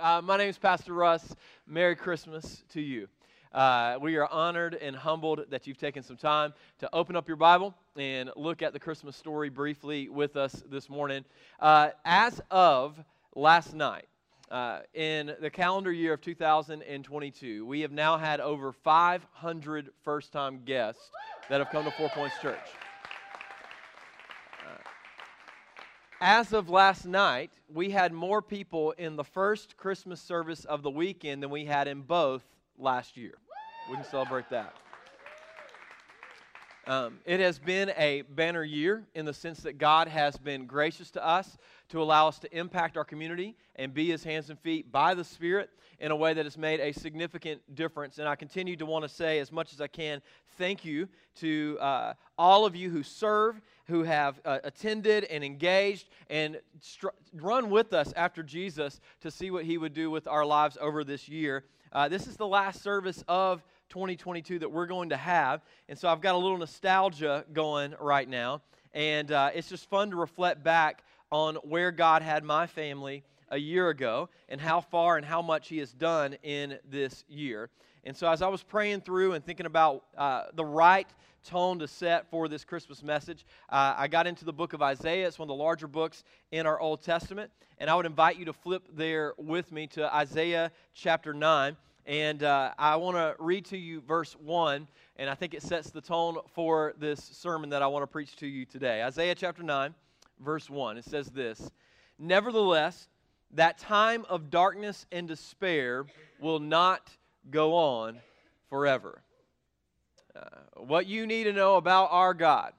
Uh, my name is Pastor Russ. Merry Christmas to you. Uh, we are honored and humbled that you've taken some time to open up your Bible and look at the Christmas story briefly with us this morning. Uh, as of last night, uh, in the calendar year of 2022, we have now had over 500 first time guests that have come to Four Points Church. As of last night, we had more people in the first Christmas service of the weekend than we had in both last year. We can celebrate that. Um, it has been a banner year in the sense that God has been gracious to us to allow us to impact our community and be his hands and feet by the Spirit in a way that has made a significant difference. And I continue to want to say, as much as I can, thank you to uh, all of you who serve who have uh, attended and engaged and str- run with us after Jesus to see what he would do with our lives over this year. Uh, this is the last service of 2022 that we're going to have. And so I've got a little nostalgia going right now. And uh, it's just fun to reflect back on where God had my family a year ago and how far and how much He has done in this year. And so, as I was praying through and thinking about uh, the right tone to set for this Christmas message, uh, I got into the book of Isaiah. It's one of the larger books in our Old Testament. And I would invite you to flip there with me to Isaiah chapter 9. And uh, I want to read to you verse 1, and I think it sets the tone for this sermon that I want to preach to you today. Isaiah chapter 9, verse 1. It says this Nevertheless, that time of darkness and despair will not go on forever. Uh, what you need to know about our God,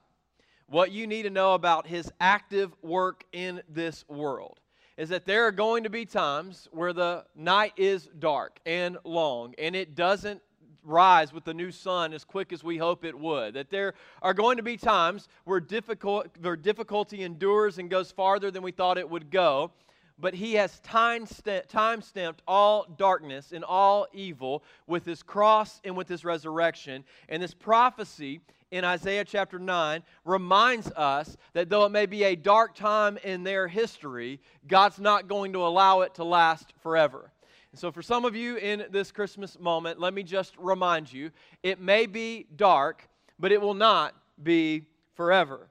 what you need to know about His active work in this world, is that there are going to be times where the night is dark and long, and it doesn't rise with the new sun as quick as we hope it would. That there are going to be times where, difficult, where difficulty endures and goes farther than we thought it would go but he has time, time stamped all darkness and all evil with his cross and with his resurrection. And this prophecy in Isaiah chapter 9 reminds us that though it may be a dark time in their history, God's not going to allow it to last forever. And so, for some of you in this Christmas moment, let me just remind you it may be dark, but it will not be forever.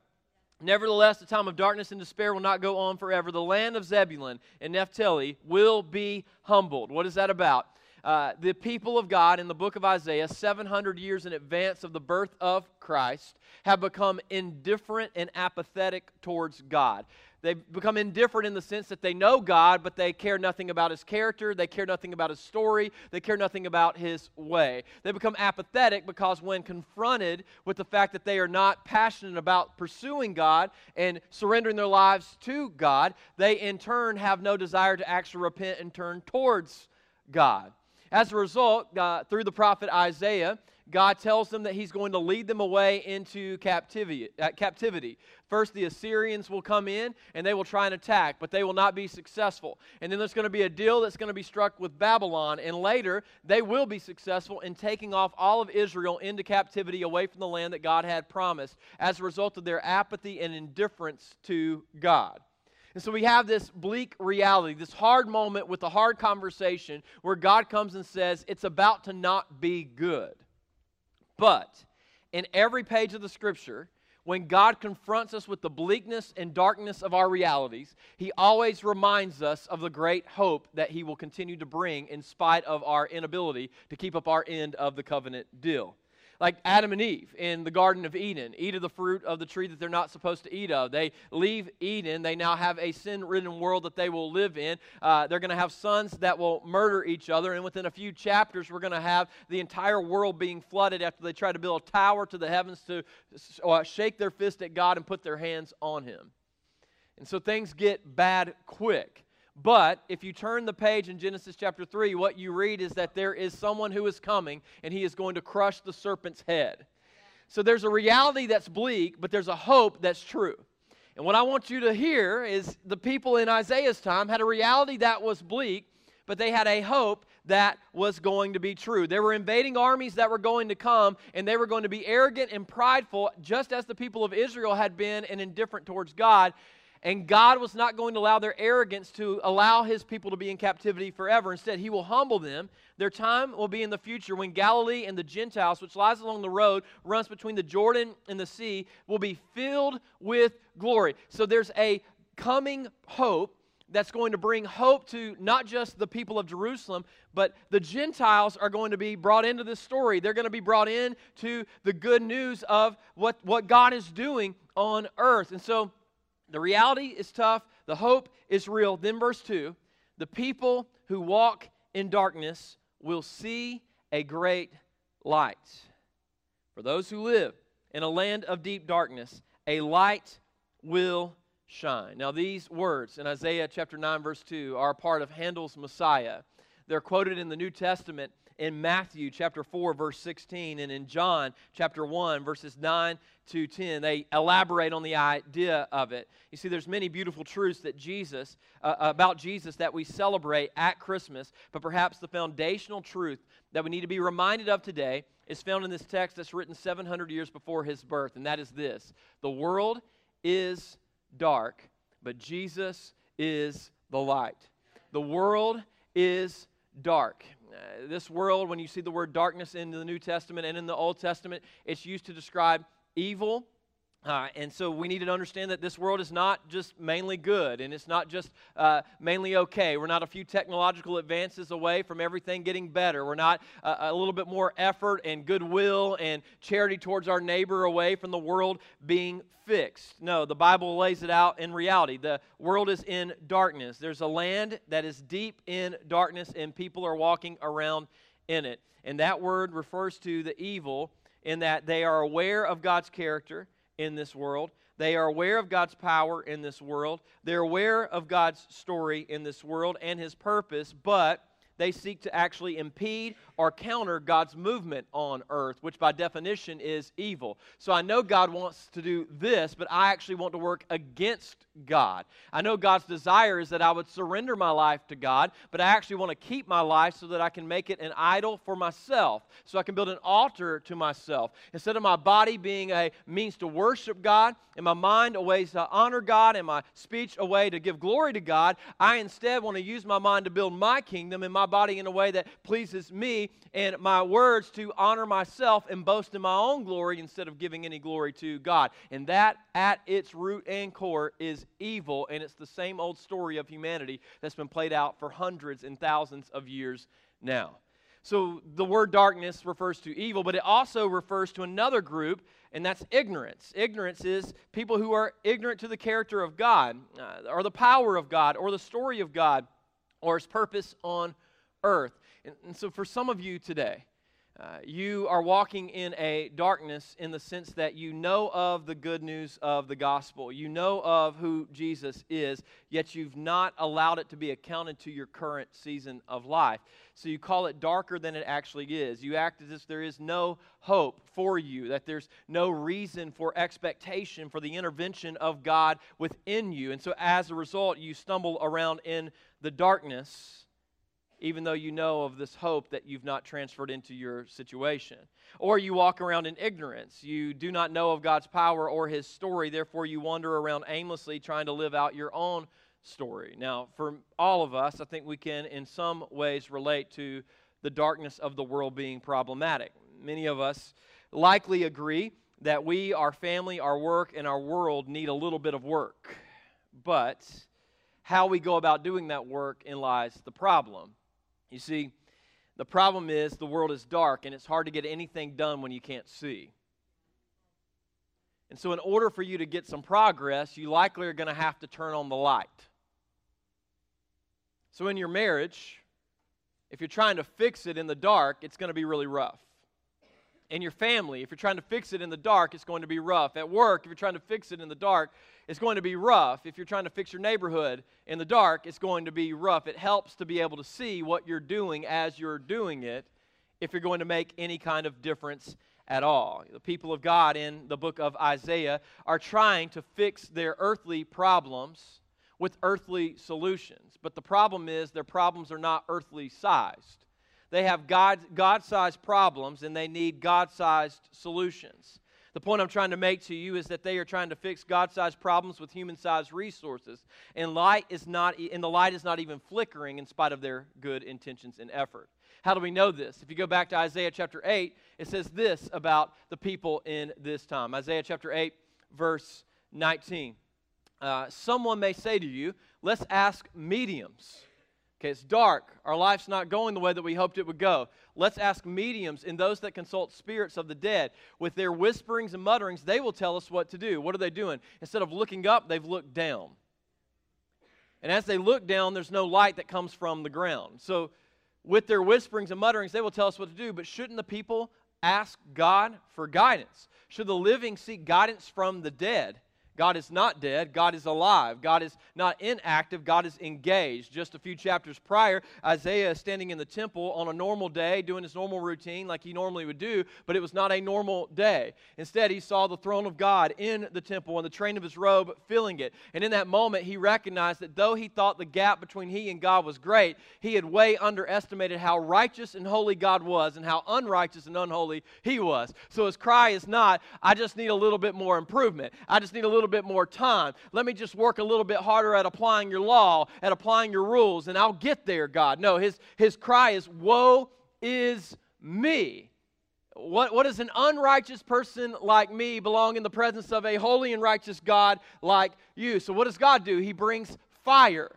Nevertheless, the time of darkness and despair will not go on forever. The land of Zebulun and Naphtali will be humbled. What is that about? Uh, the people of God in the book of Isaiah, 700 years in advance of the birth of Christ, have become indifferent and apathetic towards God. They become indifferent in the sense that they know God, but they care nothing about his character, they care nothing about his story, they care nothing about his way. They become apathetic because when confronted with the fact that they are not passionate about pursuing God and surrendering their lives to God, they in turn have no desire to actually repent and turn towards God. As a result, uh, through the prophet Isaiah, God tells them that He's going to lead them away into captivity. Uh, captivity. First, the Assyrians will come in and they will try and attack, but they will not be successful. And then there's going to be a deal that's going to be struck with Babylon, and later they will be successful in taking off all of Israel into captivity away from the land that God had promised as a result of their apathy and indifference to God. And so we have this bleak reality, this hard moment with a hard conversation where God comes and says, It's about to not be good. But in every page of the scripture, when God confronts us with the bleakness and darkness of our realities, He always reminds us of the great hope that He will continue to bring in spite of our inability to keep up our end of the covenant deal like Adam and Eve in the Garden of Eden, eat of the fruit of the tree that they're not supposed to eat of. They leave Eden. They now have a sin ridden world that they will live in. Uh, they're going to have sons that will murder each other. And within a few chapters, we're going to have the entire world being flooded after they try to build a tower to the heavens to uh, shake their fist at God and put their hands on Him. And so things get bad quick. But if you turn the page in Genesis chapter 3, what you read is that there is someone who is coming and he is going to crush the serpent's head. So there's a reality that's bleak, but there's a hope that's true. And what I want you to hear is the people in Isaiah's time had a reality that was bleak, but they had a hope that was going to be true. There were invading armies that were going to come, and they were going to be arrogant and prideful, just as the people of Israel had been and indifferent towards God. And God was not going to allow their arrogance to allow his people to be in captivity forever. Instead, he will humble them. Their time will be in the future when Galilee and the Gentiles, which lies along the road, runs between the Jordan and the sea, will be filled with glory. So there's a coming hope that's going to bring hope to not just the people of Jerusalem, but the Gentiles are going to be brought into this story. They're going to be brought in to the good news of what, what God is doing on earth. And so the reality is tough, the hope is real. Then, verse 2 the people who walk in darkness will see a great light. For those who live in a land of deep darkness, a light will shine. Now, these words in Isaiah chapter 9, verse 2 are a part of Handel's Messiah. They're quoted in the New Testament in Matthew chapter 4, verse 16, and in John chapter 1, verses 9 to 10. They elaborate on the idea of it. You see, there's many beautiful truths that Jesus, uh, about Jesus that we celebrate at Christmas, but perhaps the foundational truth that we need to be reminded of today is found in this text that's written 700 years before his birth, and that is this The world is dark, but Jesus is the light. The world is dark. Uh, this world, when you see the word darkness in the New Testament and in the Old Testament, it's used to describe evil uh, and so we need to understand that this world is not just mainly good and it's not just uh, mainly okay. We're not a few technological advances away from everything getting better. We're not uh, a little bit more effort and goodwill and charity towards our neighbor away from the world being fixed. No, the Bible lays it out in reality. The world is in darkness. There's a land that is deep in darkness and people are walking around in it. And that word refers to the evil in that they are aware of God's character in this world. They are aware of God's power in this world. They're aware of God's story in this world and His purpose, but they seek to actually impede or counter God's movement on earth, which by definition is evil. So I know God wants to do this, but I actually want to work against God. I know God's desire is that I would surrender my life to God, but I actually want to keep my life so that I can make it an idol for myself, so I can build an altar to myself. Instead of my body being a means to worship God, and my mind a way to honor God, and my speech a way to give glory to God, I instead want to use my mind to build my kingdom and my body in a way that pleases me and my words to honor myself and boast in my own glory instead of giving any glory to God. And that, at its root and core, is evil, and it's the same old story of humanity that's been played out for hundreds and thousands of years now. So the word darkness refers to evil, but it also refers to another group, and that's ignorance. Ignorance is people who are ignorant to the character of God, uh, or the power of God, or the story of God, or his purpose on earth. And, and so, for some of you today, uh, you are walking in a darkness in the sense that you know of the good news of the gospel. You know of who Jesus is, yet you've not allowed it to be accounted to your current season of life. So you call it darker than it actually is. You act as if there is no hope for you, that there's no reason for expectation for the intervention of God within you. And so as a result, you stumble around in the darkness even though you know of this hope that you've not transferred into your situation. Or you walk around in ignorance. You do not know of God's power or His story, therefore, you wander around aimlessly trying to live out your own story. Now, for all of us, I think we can, in some ways, relate to the darkness of the world being problematic. Many of us likely agree that we, our family, our work, and our world need a little bit of work. But how we go about doing that work in lies the problem. You see, the problem is the world is dark and it's hard to get anything done when you can't see. And so, in order for you to get some progress, you likely are going to have to turn on the light. So, in your marriage, if you're trying to fix it in the dark, it's going to be really rough in your family, if you're trying to fix it in the dark, it's going to be rough. At work, if you're trying to fix it in the dark, it's going to be rough. If you're trying to fix your neighborhood in the dark, it's going to be rough. It helps to be able to see what you're doing as you're doing it if you're going to make any kind of difference at all. The people of God in the book of Isaiah are trying to fix their earthly problems with earthly solutions. But the problem is their problems are not earthly sized. They have God, God-sized problems and they need God-sized solutions. The point I'm trying to make to you is that they are trying to fix God-sized problems with human-sized resources, and light is not and the light is not even flickering in spite of their good intentions and effort. How do we know this? If you go back to Isaiah chapter 8, it says this about the people in this time. Isaiah chapter 8, verse 19. Uh, someone may say to you, let's ask mediums. Okay, it's dark. Our life's not going the way that we hoped it would go. Let's ask mediums and those that consult spirits of the dead. With their whisperings and mutterings, they will tell us what to do. What are they doing? Instead of looking up, they've looked down. And as they look down, there's no light that comes from the ground. So, with their whisperings and mutterings, they will tell us what to do. But shouldn't the people ask God for guidance? Should the living seek guidance from the dead? God is not dead. God is alive. God is not inactive. God is engaged. Just a few chapters prior, Isaiah is standing in the temple on a normal day, doing his normal routine like he normally would do, but it was not a normal day. Instead, he saw the throne of God in the temple and the train of his robe filling it. And in that moment, he recognized that though he thought the gap between he and God was great, he had way underestimated how righteous and holy God was and how unrighteous and unholy he was. So his cry is not, I just need a little bit more improvement. I just need a little little bit more time. Let me just work a little bit harder at applying your law, at applying your rules, and I'll get there, God. No, his, his cry is, Woe is me. What, what does an unrighteous person like me belong in the presence of a holy and righteous God like you? So, what does God do? He brings fire,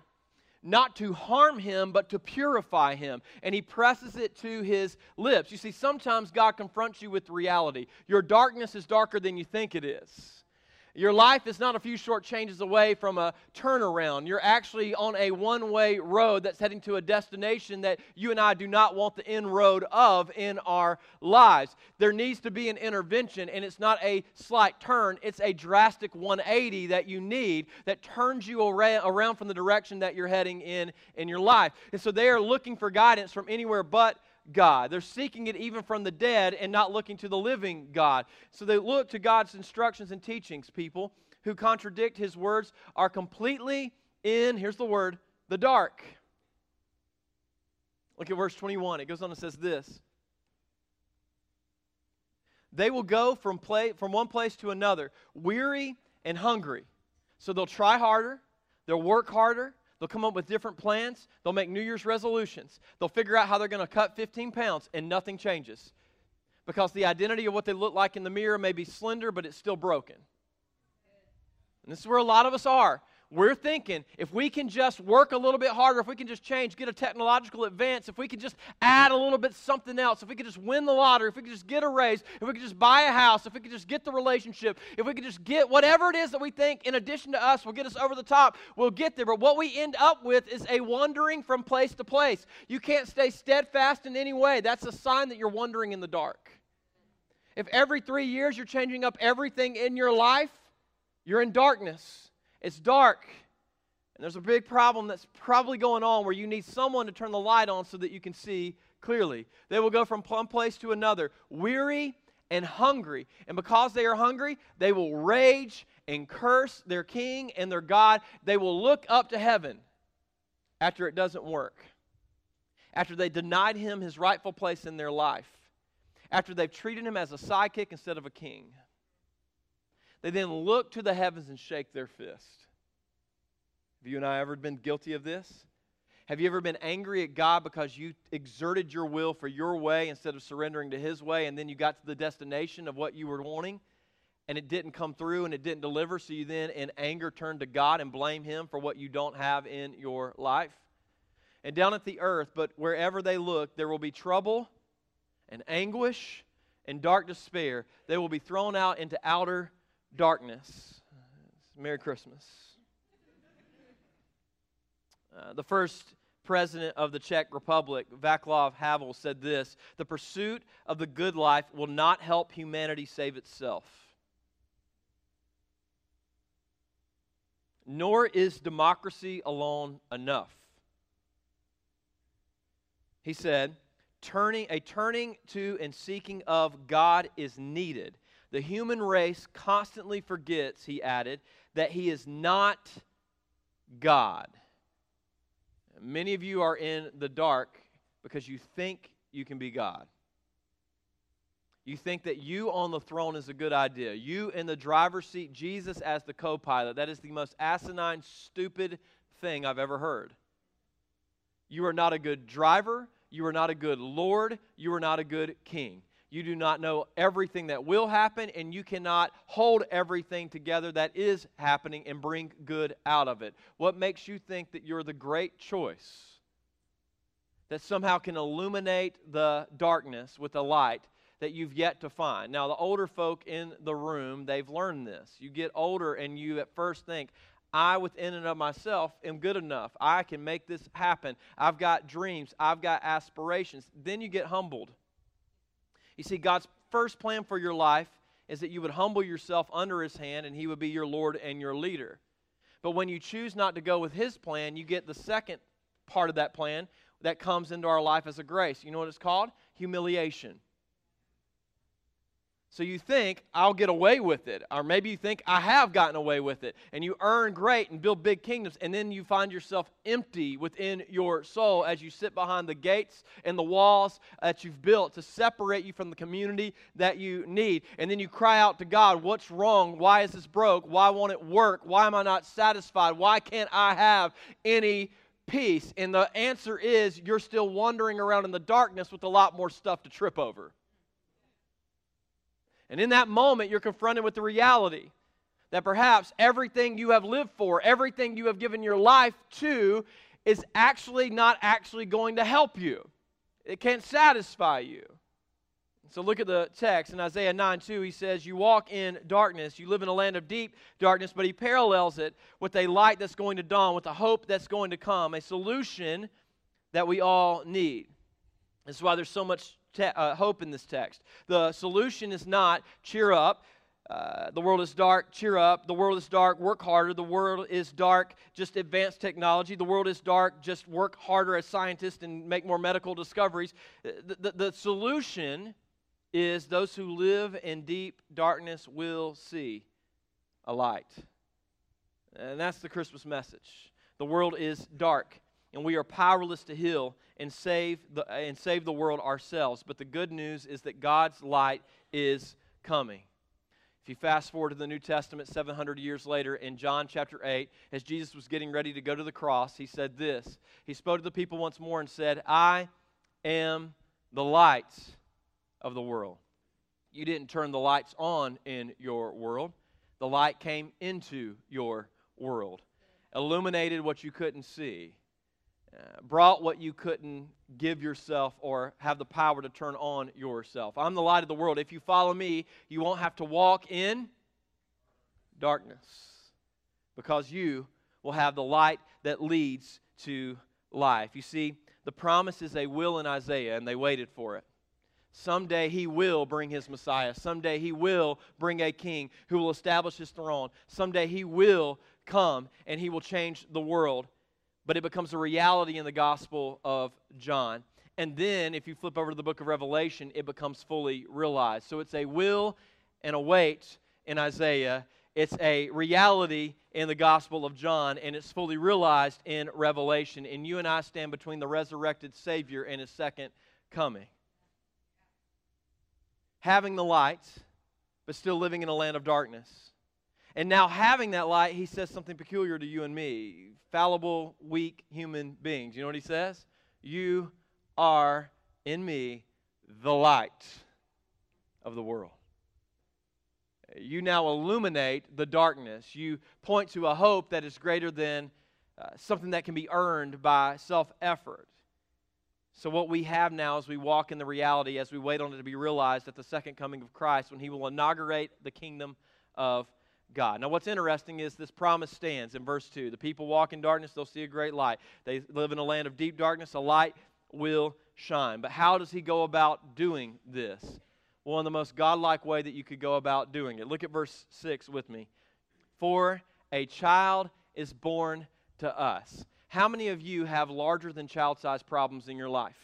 not to harm him, but to purify him. And he presses it to his lips. You see, sometimes God confronts you with reality. Your darkness is darker than you think it is. Your life is not a few short changes away from a turnaround. You're actually on a one way road that's heading to a destination that you and I do not want the inroad of in our lives. There needs to be an intervention, and it's not a slight turn, it's a drastic 180 that you need that turns you around from the direction that you're heading in in your life. And so they are looking for guidance from anywhere but God. They're seeking it even from the dead and not looking to the living God. So they look to God's instructions and teachings. People who contradict his words are completely in, here's the word, the dark. Look at verse 21. It goes on and says this They will go from, play, from one place to another, weary and hungry. So they'll try harder, they'll work harder, They'll come up with different plans. They'll make New Year's resolutions. They'll figure out how they're going to cut 15 pounds, and nothing changes. Because the identity of what they look like in the mirror may be slender, but it's still broken. And this is where a lot of us are. We're thinking if we can just work a little bit harder, if we can just change, get a technological advance, if we can just add a little bit something else, if we could just win the lottery, if we could just get a raise, if we could just buy a house, if we could just get the relationship, if we could just get whatever it is that we think in addition to us will get us over the top, we'll get there. But what we end up with is a wandering from place to place. You can't stay steadfast in any way. That's a sign that you're wandering in the dark. If every three years you're changing up everything in your life, you're in darkness. It's dark. And there's a big problem that's probably going on where you need someone to turn the light on so that you can see clearly. They will go from one place to another, weary and hungry. And because they are hungry, they will rage and curse their king and their God. They will look up to heaven after it doesn't work, after they denied him his rightful place in their life, after they've treated him as a sidekick instead of a king. They then look to the heavens and shake their fist. Have you and I ever been guilty of this? Have you ever been angry at God because you exerted your will for your way instead of surrendering to His way, and then you got to the destination of what you were wanting, and it didn't come through and it didn't deliver, so you then, in anger, turn to God and blame Him for what you don't have in your life? And down at the earth, but wherever they look, there will be trouble and anguish and dark despair. They will be thrown out into outer darkness. Merry Christmas. Uh, the first president of the Czech Republic, Václav Havel, said this The pursuit of the good life will not help humanity save itself. Nor is democracy alone enough. He said, turning, a turning to and seeking of God is needed the human race constantly forgets, he added, that he is not God. Many of you are in the dark because you think you can be God. You think that you on the throne is a good idea. You in the driver's seat, Jesus as the co pilot. That is the most asinine, stupid thing I've ever heard. You are not a good driver. You are not a good Lord. You are not a good king. You do not know everything that will happen, and you cannot hold everything together that is happening and bring good out of it. What makes you think that you're the great choice that somehow can illuminate the darkness with a light that you've yet to find? Now, the older folk in the room, they've learned this. You get older, and you at first think, I, within and of myself, am good enough. I can make this happen. I've got dreams. I've got aspirations. Then you get humbled you see, God's first plan for your life is that you would humble yourself under His hand and He would be your Lord and your leader. But when you choose not to go with His plan, you get the second part of that plan that comes into our life as a grace. You know what it's called? Humiliation. So you think, I'll get away with it. Or maybe you think, I have gotten away with it. And you earn great and build big kingdoms. And then you find yourself empty within your soul as you sit behind the gates and the walls that you've built to separate you from the community that you need. And then you cry out to God, What's wrong? Why is this broke? Why won't it work? Why am I not satisfied? Why can't I have any peace? And the answer is, you're still wandering around in the darkness with a lot more stuff to trip over. And in that moment, you're confronted with the reality that perhaps everything you have lived for, everything you have given your life to, is actually not actually going to help you. It can't satisfy you. So look at the text in Isaiah 9 2. He says, You walk in darkness, you live in a land of deep darkness, but he parallels it with a light that's going to dawn, with a hope that's going to come, a solution that we all need. This is why there's so much te- uh, hope in this text. The solution is not cheer up. Uh, the world is dark, cheer up. The world is dark, work harder. The world is dark, just advance technology. The world is dark, just work harder as scientists and make more medical discoveries. Uh, the, the, the solution is those who live in deep darkness will see a light. And that's the Christmas message. The world is dark, and we are powerless to heal and save the, and save the world ourselves. But the good news is that God's light is coming. If you fast forward to the New Testament 700 years later in John chapter 8, as Jesus was getting ready to go to the cross, he said this. He spoke to the people once more and said, I am the light of the world. You didn't turn the lights on in your world, the light came into your world, illuminated what you couldn't see Uh, brought what you couldn't give yourself or have the power to turn on yourself. I'm the light of the world. If you follow me, you won't have to walk in darkness because you will have the light that leads to life. You see, the promise is a will in Isaiah, and they waited for it. Someday he will bring his Messiah. Someday he will bring a king who will establish his throne. Someday he will come and he will change the world but it becomes a reality in the Gospel of John. And then, if you flip over to the book of Revelation, it becomes fully realized. So it's a will and a wait in Isaiah. It's a reality in the Gospel of John, and it's fully realized in Revelation. And you and I stand between the resurrected Savior and his second coming. Having the light, but still living in a land of darkness. And now, having that light, he says something peculiar to you and me fallible, weak human beings. You know what he says? You are in me the light of the world. You now illuminate the darkness. You point to a hope that is greater than uh, something that can be earned by self effort. So, what we have now as we walk in the reality, as we wait on it to be realized at the second coming of Christ, when He will inaugurate the kingdom of God. Now, what's interesting is this promise stands in verse 2. The people walk in darkness, they'll see a great light. They live in a land of deep darkness, a light will shine. But how does he go about doing this? Well, in the most godlike way that you could go about doing it. Look at verse 6 with me. For a child is born to us. How many of you have larger than child size problems in your life?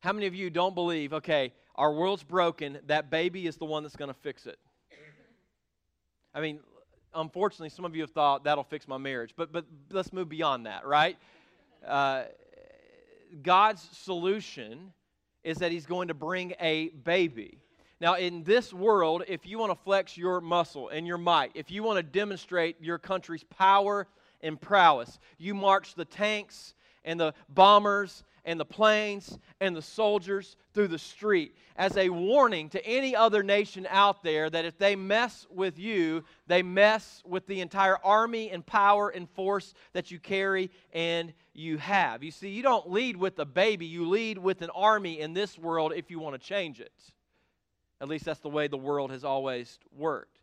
How many of you don't believe, okay, our world's broken, that baby is the one that's going to fix it? I mean, unfortunately, some of you have thought that'll fix my marriage, but, but let's move beyond that, right? Uh, God's solution is that he's going to bring a baby. Now, in this world, if you want to flex your muscle and your might, if you want to demonstrate your country's power and prowess, you march the tanks and the bombers and the planes and the soldiers through the street as a warning to any other nation out there that if they mess with you, they mess with the entire army and power and force that you carry and you have. You see, you don't lead with a baby, you lead with an army in this world if you want to change it. At least that's the way the world has always worked.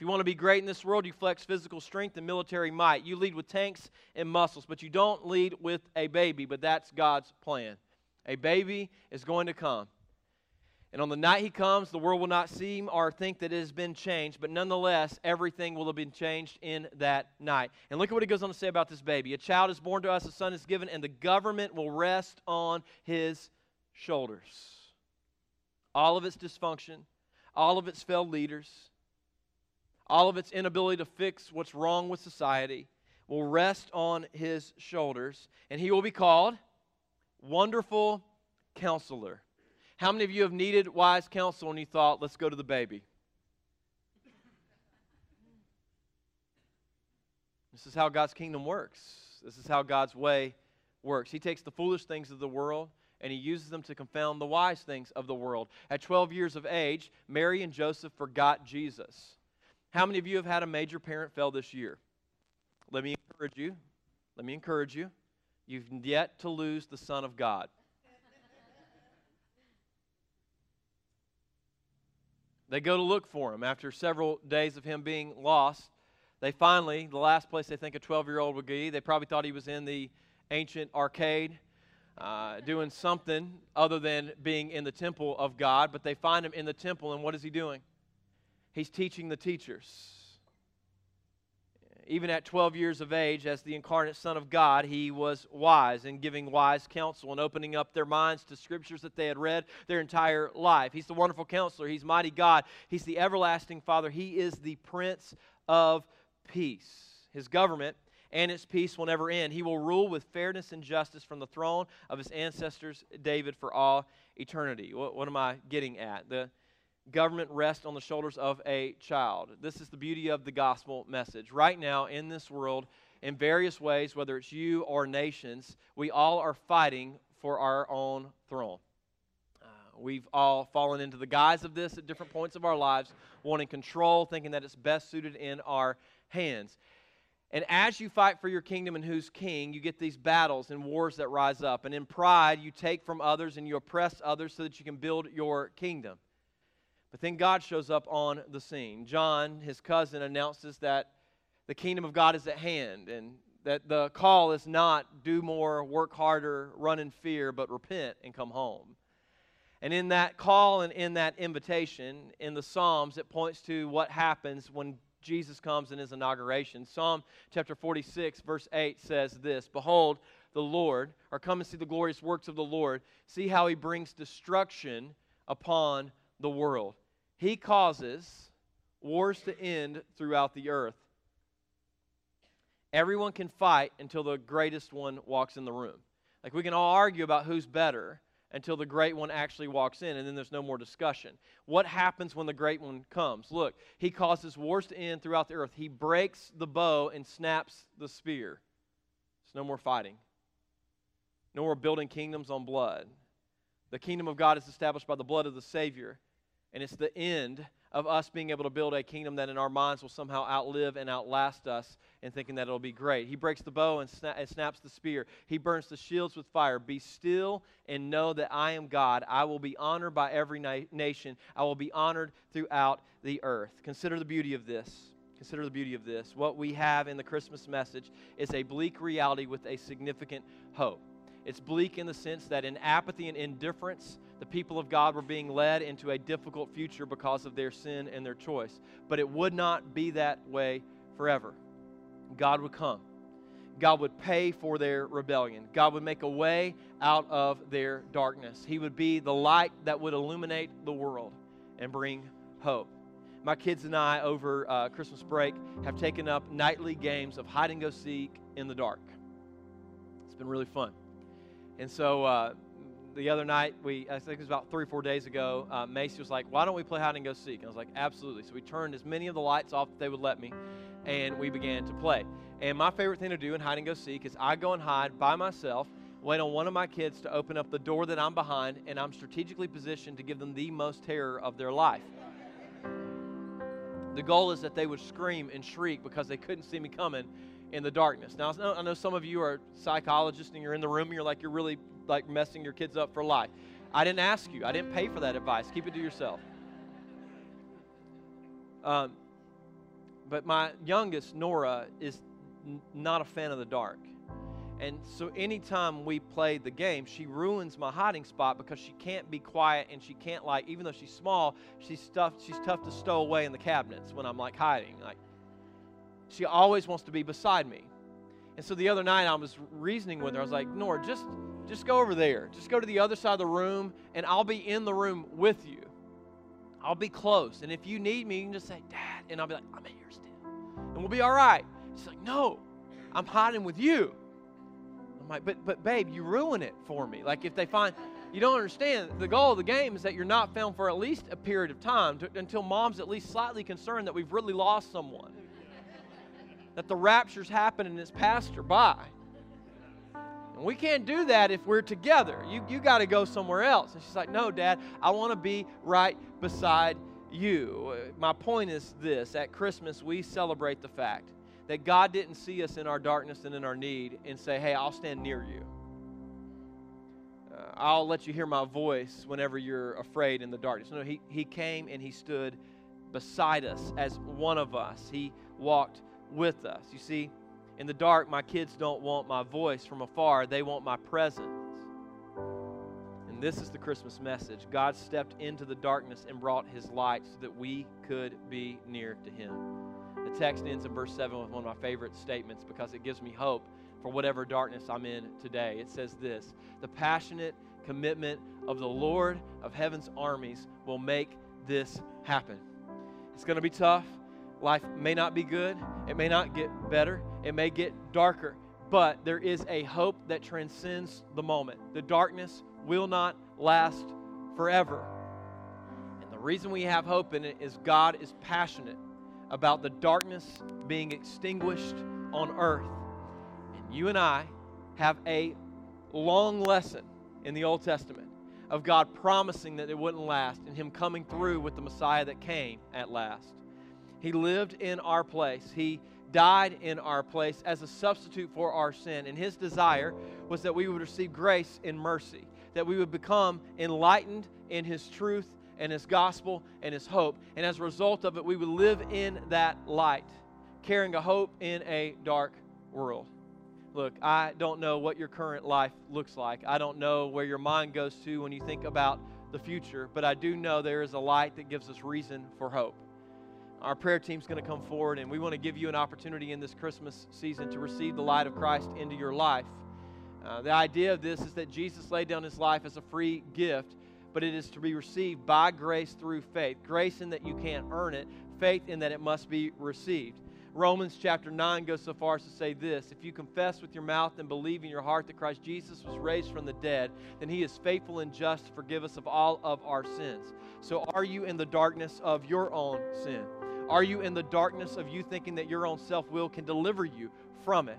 If you want to be great in this world, you flex physical strength and military might. You lead with tanks and muscles, but you don't lead with a baby, but that's God's plan. A baby is going to come. And on the night he comes, the world will not seem or think that it has been changed, but nonetheless, everything will have been changed in that night. And look at what he goes on to say about this baby. A child is born to us, a son is given, and the government will rest on his shoulders. All of its dysfunction, all of its failed leaders, all of its inability to fix what's wrong with society will rest on his shoulders, and he will be called Wonderful Counselor. How many of you have needed wise counsel and you thought, let's go to the baby? This is how God's kingdom works. This is how God's way works. He takes the foolish things of the world and he uses them to confound the wise things of the world. At 12 years of age, Mary and Joseph forgot Jesus. How many of you have had a major parent fail this year? Let me encourage you. Let me encourage you. You've yet to lose the Son of God. They go to look for him after several days of him being lost. They finally, the last place they think a 12 year old would be, they probably thought he was in the ancient arcade uh, doing something other than being in the temple of God, but they find him in the temple, and what is he doing? He's teaching the teachers. Even at 12 years of age, as the incarnate Son of God, he was wise in giving wise counsel and opening up their minds to scriptures that they had read their entire life. He's the wonderful counselor. He's mighty God. He's the everlasting Father. He is the Prince of Peace. His government and its peace will never end. He will rule with fairness and justice from the throne of his ancestors, David, for all eternity. What, what am I getting at? The government rests on the shoulders of a child. This is the beauty of the gospel message. Right now, in this world, in various ways, whether it's you or nations, we all are fighting for our own throne. Uh, we've all fallen into the guise of this at different points of our lives, wanting control, thinking that it's best suited in our hands. And as you fight for your kingdom and who's king, you get these battles and wars that rise up. And in pride, you take from others and you oppress others so that you can build your kingdom. But then God shows up on the scene. John, his cousin, announces that the kingdom of God is at hand and that the call is not do more, work harder, run in fear, but repent and come home. And in that call and in that invitation in the Psalms, it points to what happens when Jesus comes in his inauguration. Psalm chapter 46, verse 8 says this Behold, the Lord, or come and see the glorious works of the Lord. See how he brings destruction upon the world. He causes wars to end throughout the earth. Everyone can fight until the greatest one walks in the room. Like we can all argue about who's better until the great one actually walks in, and then there's no more discussion. What happens when the great one comes? Look, he causes wars to end throughout the earth. He breaks the bow and snaps the spear. It's no more fighting, no more building kingdoms on blood. The kingdom of God is established by the blood of the Savior. And it's the end of us being able to build a kingdom that in our minds will somehow outlive and outlast us and thinking that it'll be great. He breaks the bow and, sna- and, snaps the spear. He burns the shields with fire. Be still and know that I am God. I will be honored by every na- nation, I will be honored throughout the earth. Consider the beauty of this. Consider the beauty of this. What we have in the Christmas message is a bleak reality with a significant hope. It's bleak in the sense that in apathy and indifference, the people of God were being led into a difficult future because of their sin and their choice. But it would not be that way forever. God would come. God would pay for their rebellion. God would make a way out of their darkness. He would be the light that would illuminate the world and bring hope. My kids and I, over uh, Christmas break, have taken up nightly games of hide and go seek in the dark. It's been really fun. And so uh, the other night, we I think it was about three or four days ago, uh, Macy was like, "Why don't we play hide and go seek?" And I was like, "Absolutely." So we turned as many of the lights off that they would let me, and we began to play. And my favorite thing to do in hide and go seek is I go and hide by myself, wait on one of my kids to open up the door that I'm behind, and I'm strategically positioned to give them the most terror of their life. The goal is that they would scream and shriek because they couldn't see me coming in the darkness. Now, I know some of you are psychologists and you're in the room and you're like, you're really like messing your kids up for life. I didn't ask you, I didn't pay for that advice. Keep it to yourself. Um, but my youngest, Nora, is n- not a fan of the dark. And so anytime we play the game, she ruins my hiding spot because she can't be quiet and she can't like, even though she's small, she's tough, she's tough to stow away in the cabinets when I'm like hiding. Like she always wants to be beside me. And so the other night I was reasoning with her. I was like, Nora, just just go over there. Just go to the other side of the room and I'll be in the room with you. I'll be close. And if you need me, you can just say, Dad. And I'll be like, I'm here still. And we'll be all right. She's like, No, I'm hiding with you. I'm like, but but babe, you ruin it for me. Like if they find you don't understand, the goal of the game is that you're not found for at least a period of time to, until mom's at least slightly concerned that we've really lost someone that the rapture's happening and it's passed her by. And we can't do that if we're together. You, you got to go somewhere else. And she's like, No, Dad, I want to be right beside you. My point is this at Christmas, we celebrate the fact that God didn't see us in our darkness and in our need and say, Hey, I'll stand near you. Uh, I'll let you hear my voice whenever you're afraid in the darkness. No, he, he came and He stood beside us as one of us. He walked with us. You see, in the dark, my kids don't want my voice from afar, they want my presence. And this is the Christmas message. God stepped into the darkness and brought his light so that we could be near to him. The text ends in verse 7 with one of my favorite statements because it gives me hope for whatever darkness I'm in today. It says this The passionate commitment of the Lord of heaven's armies will make this happen. It's going to be tough. Life may not be good, it may not get better, it may get darker, but there is a hope that transcends the moment. The darkness will not last forever. And the reason we have hope in it is God is passionate about the darkness being extinguished on earth. And you and I have a long lesson in the Old Testament of God promising that it wouldn't last and Him coming through with the Messiah that came at last. He lived in our place. He died in our place as a substitute for our sin. And his desire was that we would receive grace and mercy, that we would become enlightened in his truth and his gospel and his hope. And as a result of it, we would live in that light, carrying a hope in a dark world. Look, I don't know what your current life looks like. I don't know where your mind goes to when you think about the future, but I do know there is a light that gives us reason for hope. Our prayer team's going to come forward, and we want to give you an opportunity in this Christmas season to receive the light of Christ into your life. Uh, the idea of this is that Jesus laid down his life as a free gift, but it is to be received by grace through faith. Grace in that you can't earn it, faith in that it must be received. Romans chapter 9 goes so far as to say this If you confess with your mouth and believe in your heart that Christ Jesus was raised from the dead, then he is faithful and just to forgive us of all of our sins. So, are you in the darkness of your own sin? Are you in the darkness of you thinking that your own self will can deliver you from it?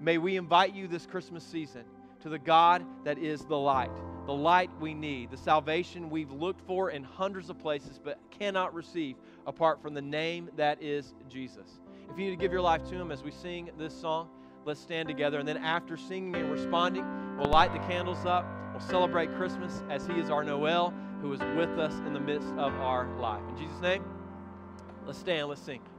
May we invite you this Christmas season to the God that is the light, the light we need, the salvation we've looked for in hundreds of places but cannot receive apart from the name that is Jesus. If you need to give your life to Him as we sing this song, let's stand together. And then after singing and responding, we'll light the candles up. We'll celebrate Christmas as He is our Noel, who is with us in the midst of our life. In Jesus' name, Let's stand, let's sing.